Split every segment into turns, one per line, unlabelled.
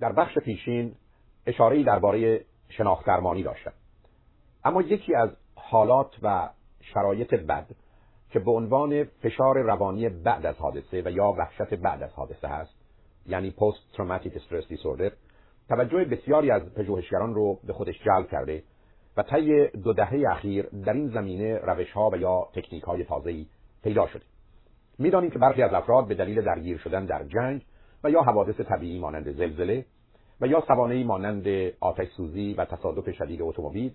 در بخش پیشین اشاره درباره شناخت درمانی داشتم. اما یکی از حالات و شرایط بد که به عنوان فشار روانی بعد از حادثه و یا وحشت بعد از حادثه هست یعنی پست تروماتیک استرس دیسوردر توجه بسیاری از پژوهشگران رو به خودش جلب کرده و طی دو دهه اخیر در این زمینه روش ها و یا تکنیک های تازه‌ای پیدا شده. می‌دانیم که برخی از افراد به دلیل درگیر شدن در جنگ و یا حوادث طبیعی مانند زلزله و یا سوانه مانند آتش سوزی و تصادف شدید اتومبیل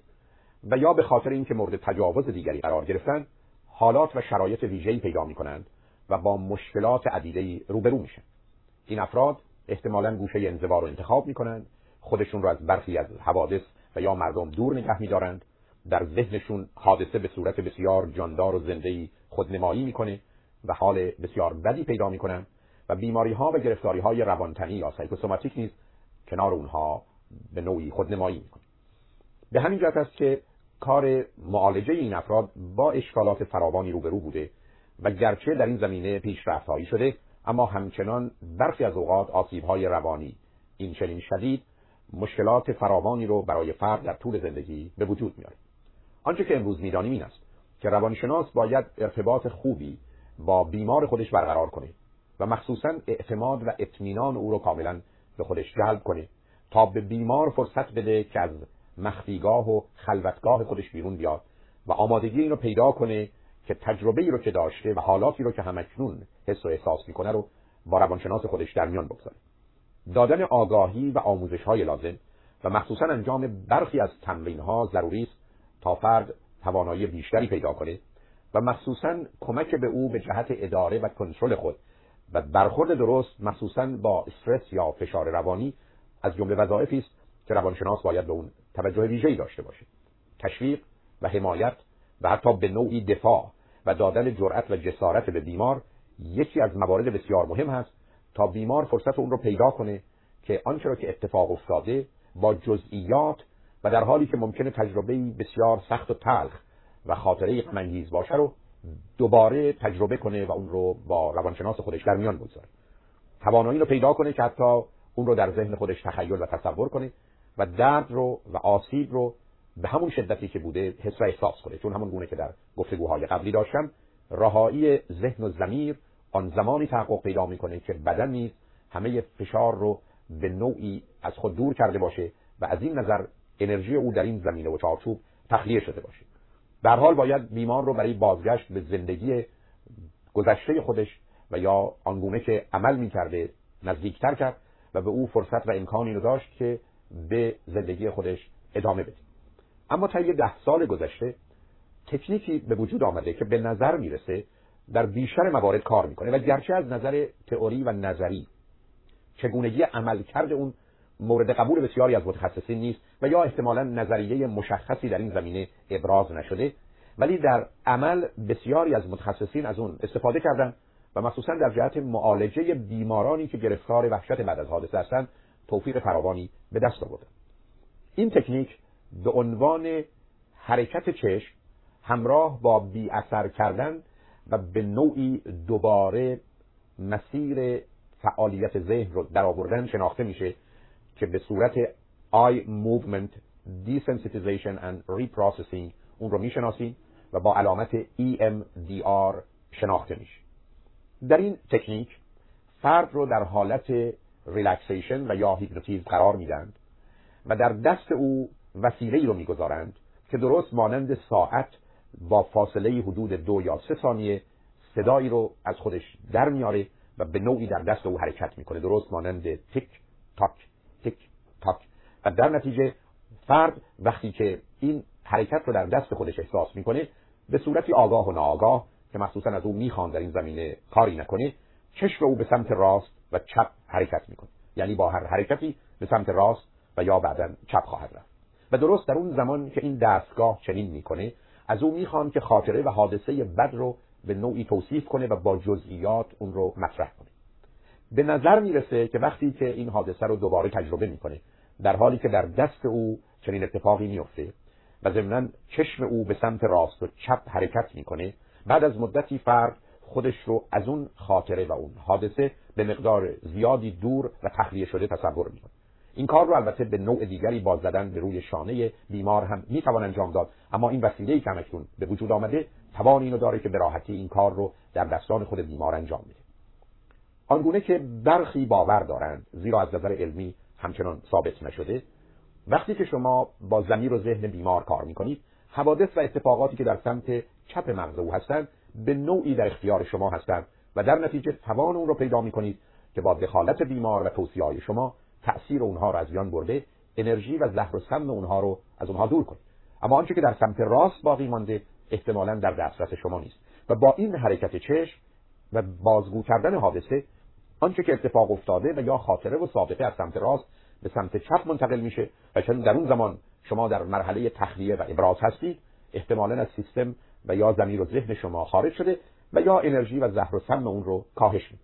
و یا به خاطر اینکه مورد تجاوز دیگری قرار گرفتن حالات و شرایط ویژه‌ای پیدا می‌کنند و با مشکلات عدیده‌ای روبرو میشن. این افراد احتمالا گوشه انزوا رو انتخاب می‌کنند خودشون رو از برخی از حوادث و یا مردم دور نگه میدارند در ذهنشون حادثه به صورت بسیار جاندار و زنده‌ای خودنمایی می‌کنه و حال بسیار بدی پیدا می‌کنن و بیماری ها و گرفتاری های روانتنی یا سایکوسوماتیک نیز کنار اونها به نوعی خودنمایی می‌کنه. به همین جهت است که کار معالجه این افراد با اشکالات فراوانی روبرو بوده و گرچه در این زمینه پیشرفتهایی شده اما همچنان برخی از اوقات آسیبهای روانی این چنین شدید مشکلات فراوانی رو برای فرد در طول زندگی به وجود میاره. آنچه که امروز می‌دانیم این است که روانشناس باید ارتباط خوبی با بیمار خودش برقرار کنه و مخصوصا اعتماد و اطمینان او رو کاملا به خودش جلب کنه تا به بیمار فرصت بده که از مخفیگاه و خلوتگاه خودش بیرون بیاد و آمادگی این رو پیدا کنه که تجربه ای رو که داشته و حالاتی رو که همکنون حس و احساس می‌کنه رو با روانشناس خودش در میان بگذاره. دادن آگاهی و آموزش های لازم و مخصوصا انجام برخی از تمرین ها ضروری است تا فرد توانایی بیشتری پیدا کنه و مخصوصا کمک به او به جهت اداره و کنترل خود و برخورد درست مخصوصا با استرس یا فشار روانی از جمله وظایفی است که روانشناس باید به اون توجه ویژه‌ای داشته باشه. تشویق و حمایت و حتی به نوعی دفاع و دادن جرأت و جسارت به بیمار یکی از موارد بسیار مهم هست تا بیمار فرصت اون رو پیدا کنه که آنچه را که اتفاق افتاده با جزئیات و در حالی که ممکنه تجربه بسیار سخت و تلخ و خاطره منگیز باشه رو دوباره تجربه کنه و اون رو با روانشناس خودش در میان بگذاره. توانایی رو پیدا کنه که حتی اون رو در ذهن خودش تخیل و تصور کنه و درد رو و آسیب رو به همون شدتی که بوده حس و احساس کنه. چون همون گونه که در گفتگوهای قبلی داشتم رهایی ذهن و ضمیر آن زمانی تحقق پیدا می‌کنه که بدن نیز همه فشار رو به نوعی از خود دور کرده باشه و از این نظر انرژی او در این زمینه و چارچوب تخلیه شده باشه. در حال باید بیمار رو برای بازگشت به زندگی گذشته خودش و یا آنگونه که عمل می‌کرده نزدیکتر کرد و به او فرصت و امکانی رو داشت که به زندگی خودش ادامه بده. اما تا یه ده سال گذشته تکنیکی به وجود آمده که به نظر می‌رسه در بیشتر موارد کار می‌کنه و گرچه از نظر تئوری و نظری چگونگی عمل کرده اون مورد قبول بسیاری از متخصصین نیست و یا احتمالا نظریه مشخصی در این زمینه ابراز نشده ولی در عمل بسیاری از متخصصین از اون استفاده کردن و مخصوصا در جهت معالجه بیمارانی که گرفتار وحشت بعد از حادثه هستند توفیق فراوانی به دست آوردن. این تکنیک به عنوان حرکت چشم همراه با بی اثر کردن و به نوعی دوباره مسیر فعالیت ذهن رو در آوردن شناخته میشه. که به صورت eye movement desensitization and reprocessing اون رو می‌شناسیم و با علامت EMDR شناخته میشه در این تکنیک فرد رو در حالت relaxation و یا هیپنوتیزم قرار میدن و در دست او وسیله رو می‌گذارند که درست مانند ساعت با فاصله حدود دو یا سه ثانیه صدایی رو از خودش در میاره و به نوعی در دست او حرکت می‌کنه. درست مانند تک تاک. تک تاک. و در نتیجه فرد وقتی که این حرکت رو در دست خودش احساس می‌کنه به صورتی آگاه و ناآگاه که مخصوصا از او می‌خوان در این زمینه کاری نکنه چشم او به سمت راست و چپ حرکت می‌کنه. یعنی با هر حرکتی به سمت راست و یا بعدا چپ خواهد رفت. و درست در اون زمان که این دستگاه چنین می‌کنه از او می‌خوان که خاطره و حادثه بد رو به نوعی توصیف کنه و با جزئیات اون رو مطرح کنه. به نظر می‌رسه که وقتی که این حادثه رو دوباره تجربه می‌کنه در حالی که در دست او چنین اتفاقی میفته و ضمنا چشم او به سمت راست و چپ حرکت می‌کنه بعد از مدتی فرد خودش رو از اون خاطره و اون حادثه به مقدار زیادی دور و تخلیه شده تصور می‌کنه. این کار رو البته به نوع دیگری باز زدن به روی شانه بیمار هم می‌توان انجام داد اما این وسیله که همکنون به وجود آمده توان اینو داره که به راحتی این کار رو در دستان خود بیمار انجام بده. آنگونه که برخی باور دارند زیرا از نظر علمی همچنان ثابت نشده وقتی که شما با زمیر و ذهن بیمار کار می‌کنید حوادث و اتفاقاتی که در سمت چپ مغز او هستند به نوعی در اختیار شما هستند و در نتیجه توان اون رو پیدا می‌کنید که با دخالت بیمار و توصیه شما تأثیر اونها رو از میان برده انرژی و زهر و سم اونها رو از اونها دور کنید. اما آنچه که در سمت راست باقی مانده احتمالا در دسترس شما نیست. و با این حرکت چشم و بازگو کردن حادثه آنچه که اتفاق افتاده و یا خاطره و سابقه از سمت راست به سمت چپ منتقل میشه و چون در اون زمان شما در مرحله تخلیه و ابراز هستید احتمالا از سیستم و یا زمیر و ذهن شما خارج شده و یا انرژی و زهر و سم اون رو کاهش میده.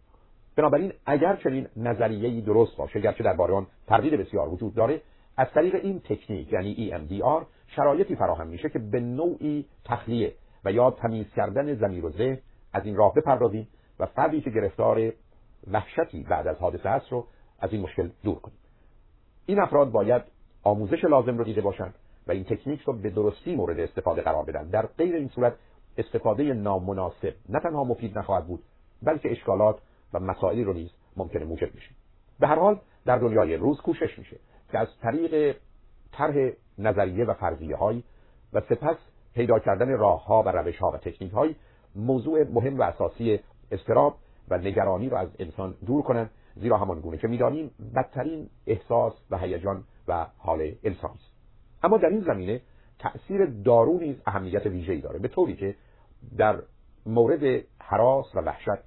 بنابراین اگر چنین نظریه‌ای درست باشه گرچه در آن تردید بسیار وجود داره از طریق این تکنیک یعنی EMDR شرایطی فراهم میشه که به نوعی تخلیه و یا تمیز کردن زمیر و ذهن از این راه بپردازیم و فردی که گرفتار وحشتی بعد از حادثه است رو از این مشکل دور کنیم. این افراد باید آموزش لازم رو دیده باشند و این تکنیک رو به درستی مورد استفاده قرار بدن. در غیر این صورت استفاده نامناسب نه تنها مفید نخواهد بود بلکه اشکالات و مسائلی رو نیز ممکنه موجب بشه. به هر حال در دنیای روز کوشش میشه که از طریق طرح نظریه و فرضیه های و سپس پیدا کردن راه ها و روش ها و تکنیک های موضوع مهم و اساسی استراب و نگرانی رو از انسان دور کنند زیرا همان گونه که می‌دانیم بدترین احساس و هیجان و حال انسانی است. اما در این زمینه تأثیر دارو نیز اهمیت ویژه‌ای داره به طوری که در مورد حراس و وحشت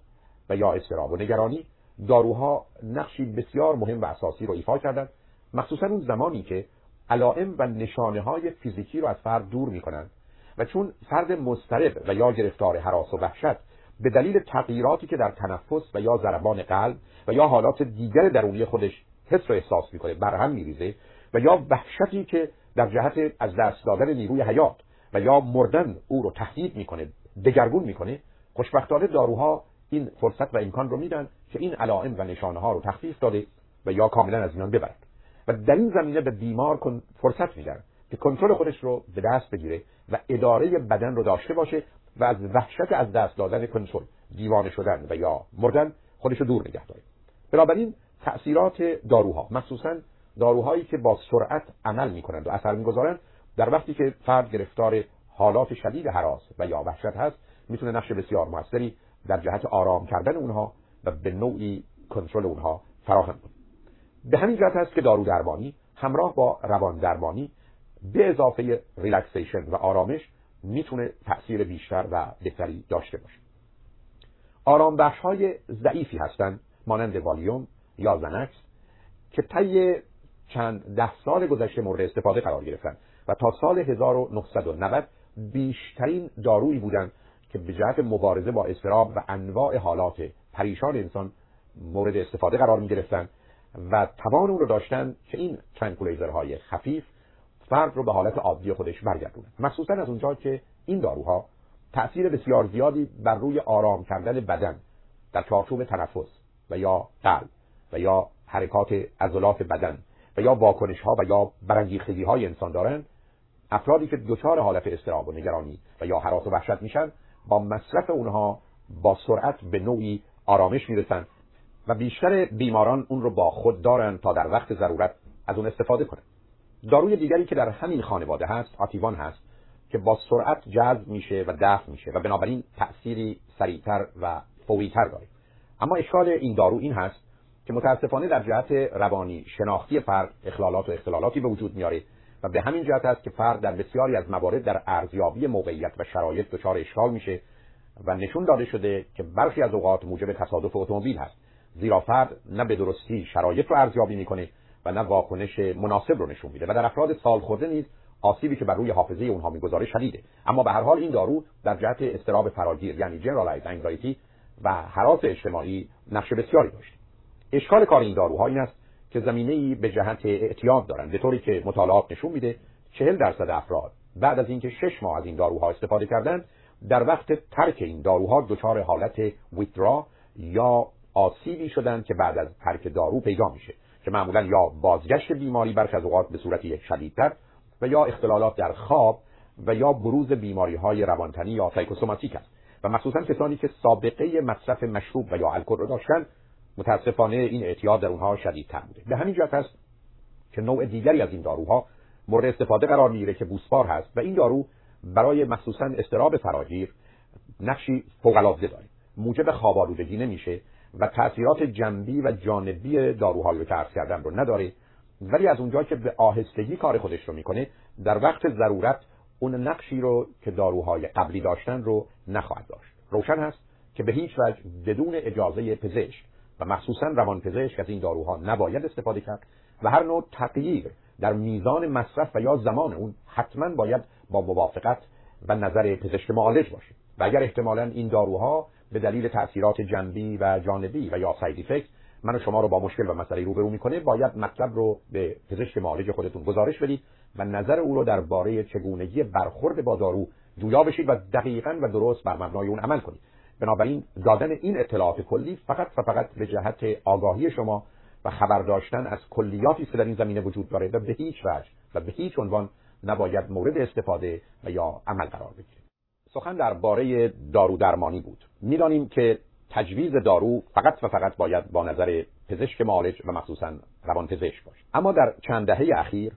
و یا استراب و نگرانی داروها نقشی بسیار مهم و اساسی رو ایفا کردند مخصوصا اون زمانی که علائم و نشانه های فیزیکی رو از فرد دور می‌کنند و چون فرد مضطرب و یا گرفتار حراس و وحشت به دلیل تغییراتی که در تنفس و یا ضربان قلب و یا حالات دیگر درونی خودش حس و احساس می‌کنه برهم میریزه و یا وحشتی که در جهت از دست دادن نیروی حیات و یا مردن او رو تهدید می‌کنه دگرگون می‌کنه خوشبختانه داروها این فرصت و امکان رو میدن که این علائم و نشانه ها رو تخفیف داده و یا کاملا از اینان ببرد. و در این زمینه به بیمار فرصت میدن که کنترل خودش رو به دست بگیره و اداره بدن رو داشته باشه و از وحشت از دست دادن کنترل دیوانه شدن و یا مردن خودش رو دور نگه داره بنابراین تأثیرات داروها مخصوصا داروهایی که با سرعت عمل می‌کنند و اثر می‌گذارند در وقتی که فرد گرفتار حالات شدید حراس و یا وحشت هست می‌تونه نقش بسیار موثری در جهت آرام کردن اونها و به نوعی کنترل اونها فراهم کنه. به همین جهت هست که دارو درمانی همراه با روان درمانی به اضافه relaxation و آرامش می‌تونه تأثیر بیشتر و بهتری داشته باشه. آرام بخش های ضعیفی هستند مانند والیوم یا زنکس که طی چند ده سال گذشته مورد استفاده قرار گرفتن و تا سال 1990 بیشترین دارویی بودند که به جهت مبارزه با استراب و انواع حالات پریشان انسان مورد استفاده قرار می گرفتن و توان اون رو داشتن که این های خفیف فرد رو به حالت عادی خودش برگردونه مخصوصا از اونجا که این داروها تأثیر بسیار زیادی بر روی آرام کردن بدن در چارچوب تنفس و یا قلب و یا حرکات عضلات بدن و یا واکنش ها و یا برانگیختگی های انسان دارن افرادی که دچار حالت استراب و نگرانی و یا حراس و وحشت میشن با مصرف اونها با سرعت به نوعی آرامش می‌رسن و بیشتر بیماران اون رو با خود دارن تا در وقت ضرورت از اون استفاده کنند. داروی دیگری که در همین خانواده هست آتیوان هست که با سرعت جذب میشه و دفع میشه و بنابراین تأثیری سریعتر و فوریتر داره. اما اشکال این دارو این هست که متاسفانه در جهت روانی شناختی فرد اخلالات و اختلالاتی به وجود میاره و به همین جهت است که فرد در بسیاری از موارد در ارزیابی موقعیت و شرایط دچار اشکال میشه و نشون داده شده که برخی از اوقات موجب تصادف اتومبیل هست. زیرا فرد نه به درستی شرایط رو ارزیابی می‌کنه و نه واکنش مناسب رو نشون میده. و در افراد سال خورده نیز آسیبی که بر روی حافظه اونها می‌گذاره شدیده. اما به هر حال این دارو در جهت استراب فراگیر یعنی جنرالایز انگزایتی و حراس اجتماعی نقش بسیاری داشت اشکال کار این داروها این است که زمینه ای به جهت اعتیاد دارند به طوری که مطالعات نشون میده چهل درصد افراد بعد از اینکه شش ماه از این داروها استفاده کردند در وقت ترک این داروها دچار حالت ویترا یا آسیبی شدند که بعد از ترک دارو پیدا میشه. که معمولا یا بازگشت بیماری برخی از اوقات به صورتی شدیدتر و یا اختلالات در خواب و یا بروز بیماری های روانتنی یا سایکوسوماتیک است. و مخصوصا کسانی که سابقه مصرف مشروب و یا الکل رو داشتن متاسفانه این اعتیاد در اونها شدیدتر بوده. به همین جهت است که نوع دیگری از این داروها مورد استفاده قرار می‌گیره که بوسپار هست و این دارو برای مخصوصا استراب فراگیر نقشی فوق العاده داره. موجب خواب آلودگی نمیشه و تاثیرات جنبی و جانبی داروهایی رو که کردم رو نداره ولی از اونجا که به آهستگی کار خودش رو می‌کنه در وقت ضرورت اون نقشی رو که داروهای قبلی داشتن رو نخواهد داشت. روشن هست که به هیچ وجه بدون اجازه پزشک و مخصوصا روانپزشک از این داروها نباید استفاده کرد و هر نوع تغییر در میزان مصرف و یا زمان اون حتما باید با موافقت و نظر پزشک معالج باشه. و اگر احتمالا این داروها به دلیل تاثیرات جنبی و جانبی و یا ساید افکت من و شما رو با مشکل و مسئله روبرو می‌کنه باید مطلب رو به پزشک معالج خودتون گزارش بدید و نظر او رو درباره چگونگی برخورد با دارو جویا بشید و دقیقا و درست بر مبنای اون عمل کنید. بنابراین دادن این اطلاعات کلی فقط و فقط به جهت آگاهی شما و خبر داشتن از کلیاتی که در این زمینه وجود داره و به هیچ وجه و به هیچ عنوان نباید مورد استفاده و یا عمل قرار بگیره. سخن درباره دارو درمانی بود. می‌دانیم که تجویز دارو فقط و فقط باید با نظر پزشک معالج و مخصوصا روانپزشک باشه اما در چند دهه اخیر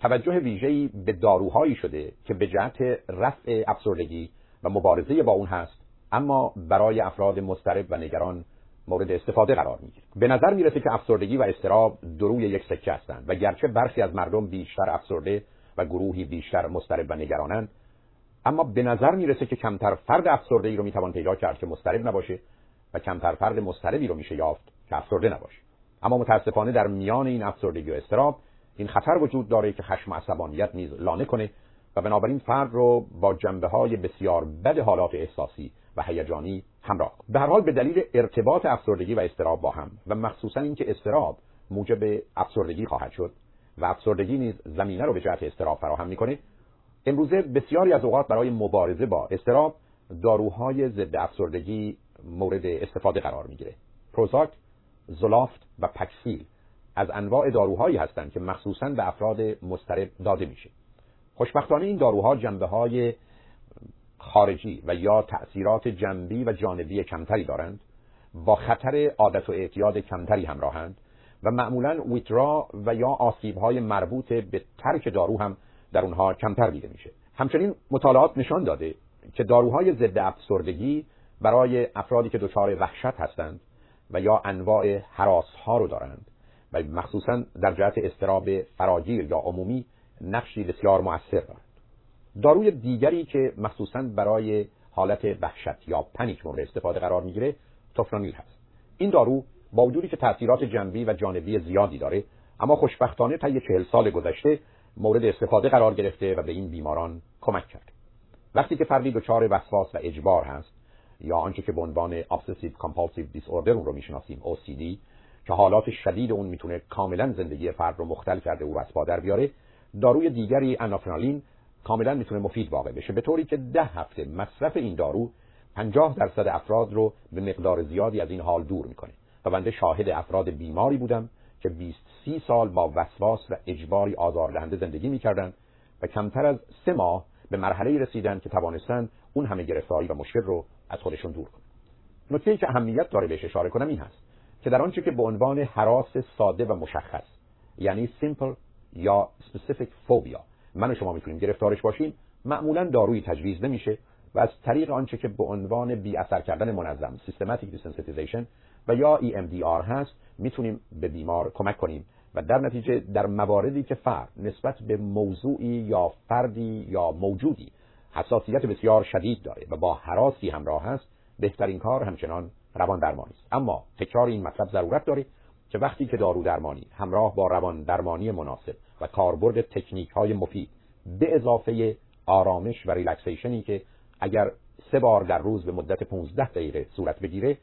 توجه ویژه‌ای به داروهایی شده که به جهت رفع افسردگی و مبارزه با اون هست اما برای افراد مضطرب و نگران مورد استفاده قرار می‌گیره به نظر می‌رسه که افسردگی و استراب دروی یک سکه هستند و گرچه برخی از مردم بیشتر افسرده و گروهی بیشتر مضطرب و نگرانند اما به نظر می‌رسه که کمتر فرد افسرده ای رو می‌توان پیدا کرد که مضطرب نباشه و کمتر فرد مضطربی رو میشه یافت که افسرده نباشه. اما متاسفانه در میان این افسردگی و استراب این خطر وجود داره که خشم و عصبانیت نیز لانه کنه و بنابراین فرد رو با جنبه های بسیار بد حالات احساسی و هیجانی همراه به هر حال به دلیل ارتباط افسردگی و استراب با هم و مخصوصا اینکه استراب موجب افسردگی خواهد شد و افسردگی نیز زمینه رو به جهت استراب فراهم می‌کنه امروزه بسیاری از اوقات برای مبارزه با استراب داروهای ضد افسردگی مورد استفاده قرار می‌گیره. پروزاک زولافت و پکسیل از انواع داروهایی هستند که مخصوصا به افراد مضطرب داده میشه. خوشبختانه این داروها جنبه های خارجی و یا تأثیرات جنبی و جانبی کمتری دارند با خطر عادت و اعتیاد کمتری همراهند و معمولا ویترا و یا آسیب های مربوط به ترک دارو هم در اونها کمتر دیده میشه. همچنین مطالعات نشان داده که داروهای ضد افسردگی برای افرادی که دچار وحشت هستند و یا انواع حراس ها رو دارند و مخصوصا در جهت استراب فراگیر یا عمومی نقشی بسیار موثر دارند. داروی دیگری که مخصوصا برای حالت وحشت یا پنیک مورد استفاده قرار می‌گیره توفرانیل هست. این دارو با وجودی که تاثیرات جنبی و جانبی زیادی داره اما خوشبختانه طی چهل سال گذشته مورد استفاده قرار گرفته و به این بیماران کمک کرد. وقتی که فردی دچار وسواس و اجبار هست یا آنچه که به عنوان obsessive compulsive disorder اون رو می‌شناسیم OCD که حالات شدید اون می‌تونه کاملا زندگی فرد رو مختل کرده او از پادر بیاره داروی دیگری انافرالین کاملا می‌تونه مفید واقع بشه. به طوری که ده هفته مصرف این دارو 50 درصد افراد رو به مقدار زیادی از این حال دور می‌کنه. و بنده شاهد افراد بیماری بودم که 20 30 سال با وسواس و اجباری آزاردهنده زندگی می‌کردند و کمتر از سه ماه به مرحله رسیدن که توانستند اون همه گرفتاری و مشکل رو از خودشون دور کنن نکته که اهمیت داره بهش اشاره کنم این هست که در آنچه که به عنوان حراس ساده و مشخص یعنی simple یا specific phobia من و شما می‌تونیم گرفتارش باشیم معمولا دارویی تجویز نمیشه و از طریق آنچه که به عنوان بی اثر کردن منظم systematic desensitization و یا EMDR هست می‌تونیم به بیمار کمک کنیم و در نتیجه در مواردی که فرد نسبت به موضوعی یا فردی یا موجودی حساسیت بسیار شدید داره و با حراسی همراه هست بهترین کار همچنان روان درمانی است. اما تکرار این مطلب ضرورت داره که وقتی که دارو درمانی همراه با روان درمانی مناسب و کاربرد تکنیک های مفید به اضافه آرامش و ریلکسیشنی که اگر سه بار در روز به مدت 15 دقیقه صورت بگیره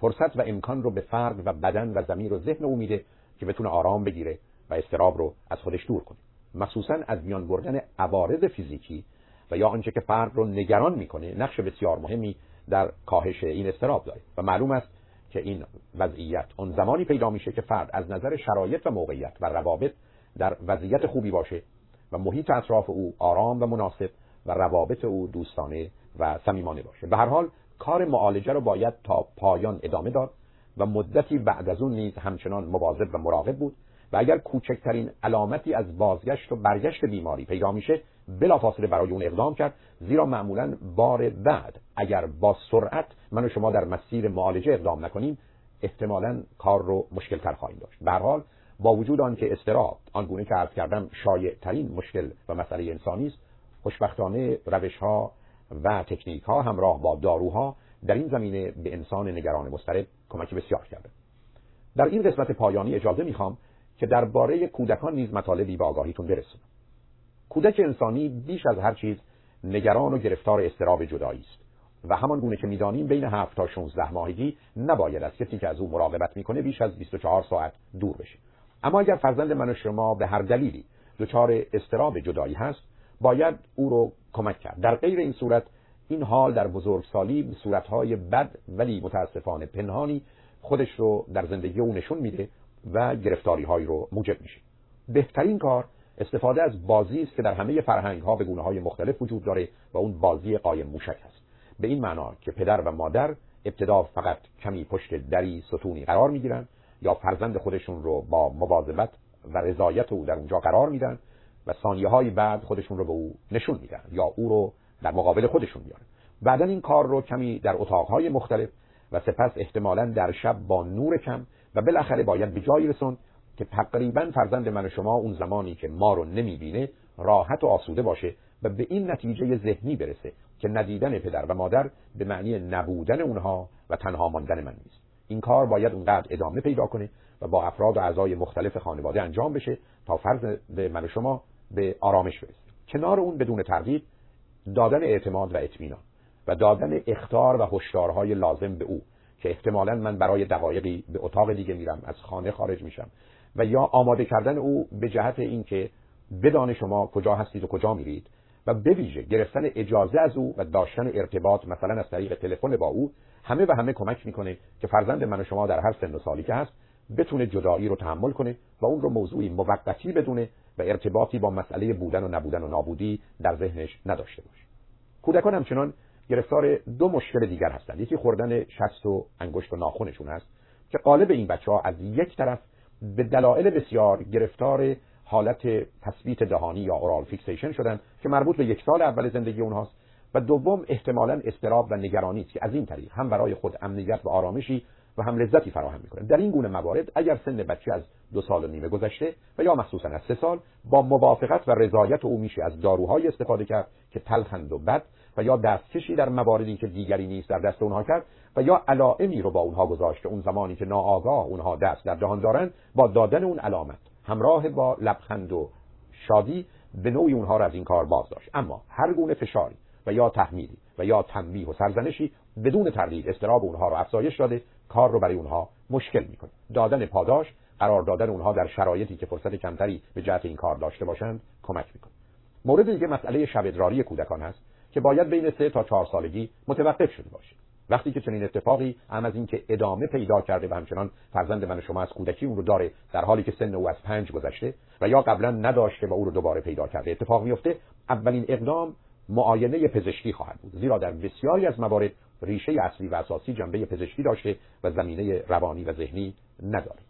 فرصت و امکان رو به فرد و بدن و زمین و ذهن او میده که بتونه آرام بگیره و استراب رو از خودش دور کنه. مخصوصا از میان بردن عوارض فیزیکی و یا آنچه که فرد رو نگران می‌کنه نقش بسیار مهمی در کاهش این استراب داره. و معلوم است که این وضعیت اون زمانی پیدا میشه که فرد از نظر شرایط و موقعیت و روابط در وضعیت خوبی باشه و محیط اطراف او آرام و مناسب و روابط او دوستانه و صمیمانه باشه. به هر حال کار معالجه رو باید تا پایان ادامه داد و مدتی بعد از اون نیز همچنان مواظب و مراقب بود و اگر کوچکترین علامتی از بازگشت و برگشت بیماری پیدا میشه بلافاصله برای اون اقدام کرد. زیرا معمولا بار بعد اگر با سرعت من و شما در مسیر معالجه اقدام نکنیم احتمالا کار رو مشکل تر خواهیم داشت. به حال با وجود آنکه استراب آنگونه که عرض کردم شایع ترین مشکل و مسئله انسانی است خوشبختانه روش ها و تکنیک ها همراه با داروها در این زمینه به انسان نگران مضطرب کمک بسیار کرده. در این قسمت پایانی اجازه می‌خوام که درباره کودکان نیز مطالبی به آگاهیتون برسونم. کودک انسانی بیش از هر چیز نگران و گرفتار استراب جدایی است و همان گونه که می‌دانیم بین 7 تا 16 ماهگی نباید از کسی که از او مراقبت می‌کنه بیش از 24 ساعت دور بشه. اما اگر فرزند من و شما به هر دلیلی دچار استراب جدایی هست باید او رو کمک کرد. در غیر این صورت این حال در بزرگسالی به صورتهای بد ولی متاسفانه پنهانی خودش رو در زندگی او نشون میده و گرفتاری هایی رو موجب میشه. بهترین کار استفاده از بازی است که در همه فرهنگ ها به گونه های مختلف وجود داره و اون بازی قایم موشک هست به این معنا که پدر و مادر ابتدا فقط کمی پشت دری ستونی قرار می‌گیرن یا فرزند خودشون رو با مواظبت و رضایت او در اونجا قرار میدن و ثانیه های بعد خودشون رو به او نشون میدن یا او رو در مقابل خودشون میارن بعدا این کار رو کمی در اتاقهای مختلف و سپس احتمالا در شب با نور کم و بالاخره باید به جایی رسون که تقریبا فرزند من و شما اون زمانی که ما رو نمی‌بینه راحت و آسوده باشه و به این نتیجه ذهنی برسه که ندیدن پدر و مادر به معنی نبودن اونها و تنها ماندن من نیست. این کار باید اونقدر ادامه پیدا کنه و با افراد و اعضای مختلف خانواده انجام بشه تا فرض من و شما به آرامش برسه کنار اون بدون تردید دادن اعتماد و اطمینان و دادن اختار و هشدارهای لازم به او که احتمالا من برای دقایقی به اتاق دیگه میرم از خانه خارج میشم و یا آماده کردن او به جهت اینکه بدان شما کجا هستید و کجا میرید و به ویژه گرفتن اجازه از او و داشتن ارتباط مثلا از طریق تلفن با او همه و همه کمک می‌کنه که فرزند من و شما در هر سن و سالی که هست بتونه جدایی رو تحمل کنه و اون رو موضوعی موقتی بدونه و ارتباطی با مسئله بودن و نبودن و نابودی در ذهنش نداشته باشه. کودکان همچنان گرفتار دو مشکل دیگر هستند. یکی خوردن شست و انگشت و ناخونشون است که قالب این بچه ها از یک طرف به دلایل بسیار گرفتار حالت تثبیت دهانی یا oral fixation شدن که مربوط به یک سال اول زندگی اونهاست و دوم احتمالا اضطراب و نگرانی است که از این طریق هم برای خود امنیت و آرامشی و هم لذتی فراهم می‌کنه. در این گونه موارد اگر سن بچه از دو سال و نیمه گذشته و یا مخصوصا از سه سال با موافقت و رضایت او میشه از داروهای استفاده کرد که تلخند و بد و یا دستکشی در مواردی که دیگری نیست در دست اونها کرد و یا علائمی رو با اونها گذاشت اون زمانی که ناآگاه اونها دست در جهان دارن با دادن اون علامت. همراه با لبخند و شادی به نوعی اونها را از این کار باز داشت اما هر گونه فشاری و یا تحمیلی و یا تنبیه و سرزنشی بدون تردید استراب اونها رو افزایش داده کار رو برای اونها مشکل می‌کنه. دادن پاداش قرار دادن اونها در شرایطی که فرصت کمتری به جهت این کار داشته باشند کمک می‌کنه. مورد دیگه مسئله شب ادراری کودکان هست که باید بین سه تا چهار سالگی متوقف شده باشه. وقتی که چنین اتفاقی هم از اینکه ادامه پیدا کرده و همچنان فرزند من شما از کودکی اون رو داره در حالی که سن او از پنج گذشته و یا قبلا نداشته و او رو دوباره پیدا کرده اتفاق میفته اولین اقدام معاینه پزشکی خواهد بود. زیرا در بسیاری از موارد ریشه اصلی و اساسی جنبه پزشکی داشته و زمینه روانی و ذهنی نداره.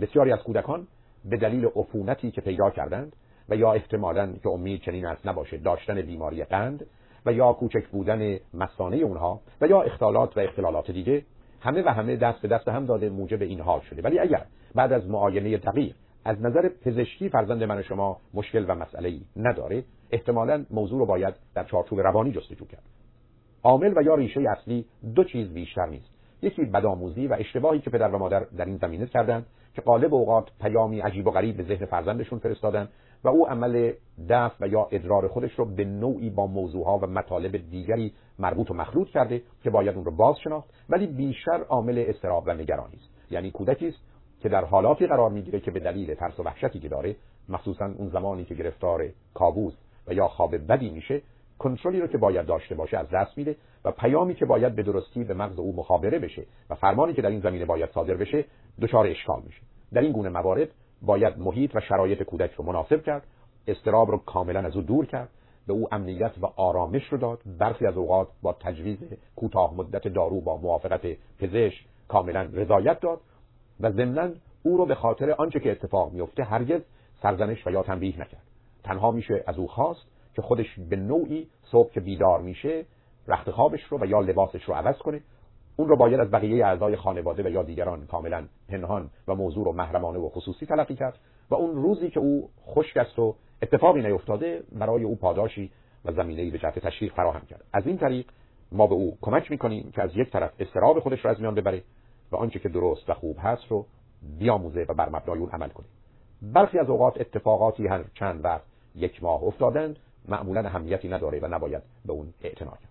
بسیاری از کودکان به دلیل عفونتی که پیدا کردند و یا احتمالا که امید چنین است نباشه داشتن بیماری قند و یا کوچک بودن مسانه اونها و یا اختلالات و اختلالات دیگه همه و همه دست به دست هم داده موجب این حال شده. ولی اگر بعد از معاینه دقیق از نظر پزشکی فرزند من شما مشکل و مسئله ای نداره احتمالا موضوع رو باید در چارچوب روانی جستجو کرد. عامل و یا ریشه اصلی دو چیز بیشتر نیست. یکی بدآموزی و اشتباهی که پدر و مادر در این زمینه کردند که قالب اوقات پیامی عجیب و غریب به ذهن فرزندشون فرستادن و او عمل دفع و یا ادرار خودش رو به نوعی با موضوعها و مطالب دیگری مربوط و مخلوط کرده که باید اون رو باز شناخت ولی بیشتر عامل استراب و نگرانی است. یعنی کودکی است که در حالاتی قرار می‌گیره که به دلیل ترس و وحشتی که داره مخصوصا اون زمانی که گرفتار کابوس و یا خواب بدی میشه کنترلی رو که باید داشته باشه از دست میده و پیامی که باید به درستی به مغز او مخابره بشه و فرمانی که در این زمینه باید صادر بشه دچار اشکال میشه. در این گونه موارد باید محیط و شرایط کودک رو مناسب کرد استراب رو کاملا از او دور کرد به او امنیت و آرامش رو داد. برخی از اوقات با تجویز کوتاه مدت دارو با موافقت پزشک کاملا رضایت داد و ضمنا او رو به خاطر آنچه که اتفاق میفته هرگز سرزنش و یا تنبیه نکرد. تنها میشه از او خواست که خودش به نوعی صبح که بیدار میشه رخت خوابش رو و یا لباسش رو عوض کنه. اون رو باید از بقیه اعضای خانواده و یا دیگران کاملا پنهان و موضوع رو محرمانه و خصوصی تلقی کرد و اون روزی که او خشک است و اتفاقی نیفتاده برای او پاداشی و زمینه‌ای به جهت تشویق فراهم کرد. از این طریق ما به او کمک می‌کنیم که از یک طرف استراب خودش را از میان ببره و آنچه که درست و خوب هست رو بیاموزه و بر مبنای اون عمل کنه. برخی از اوقات اتفاقاتی هر چند وقت یک ماه افتادند معمولا اهمیتی نداره و نباید به اون اعتنا کرد.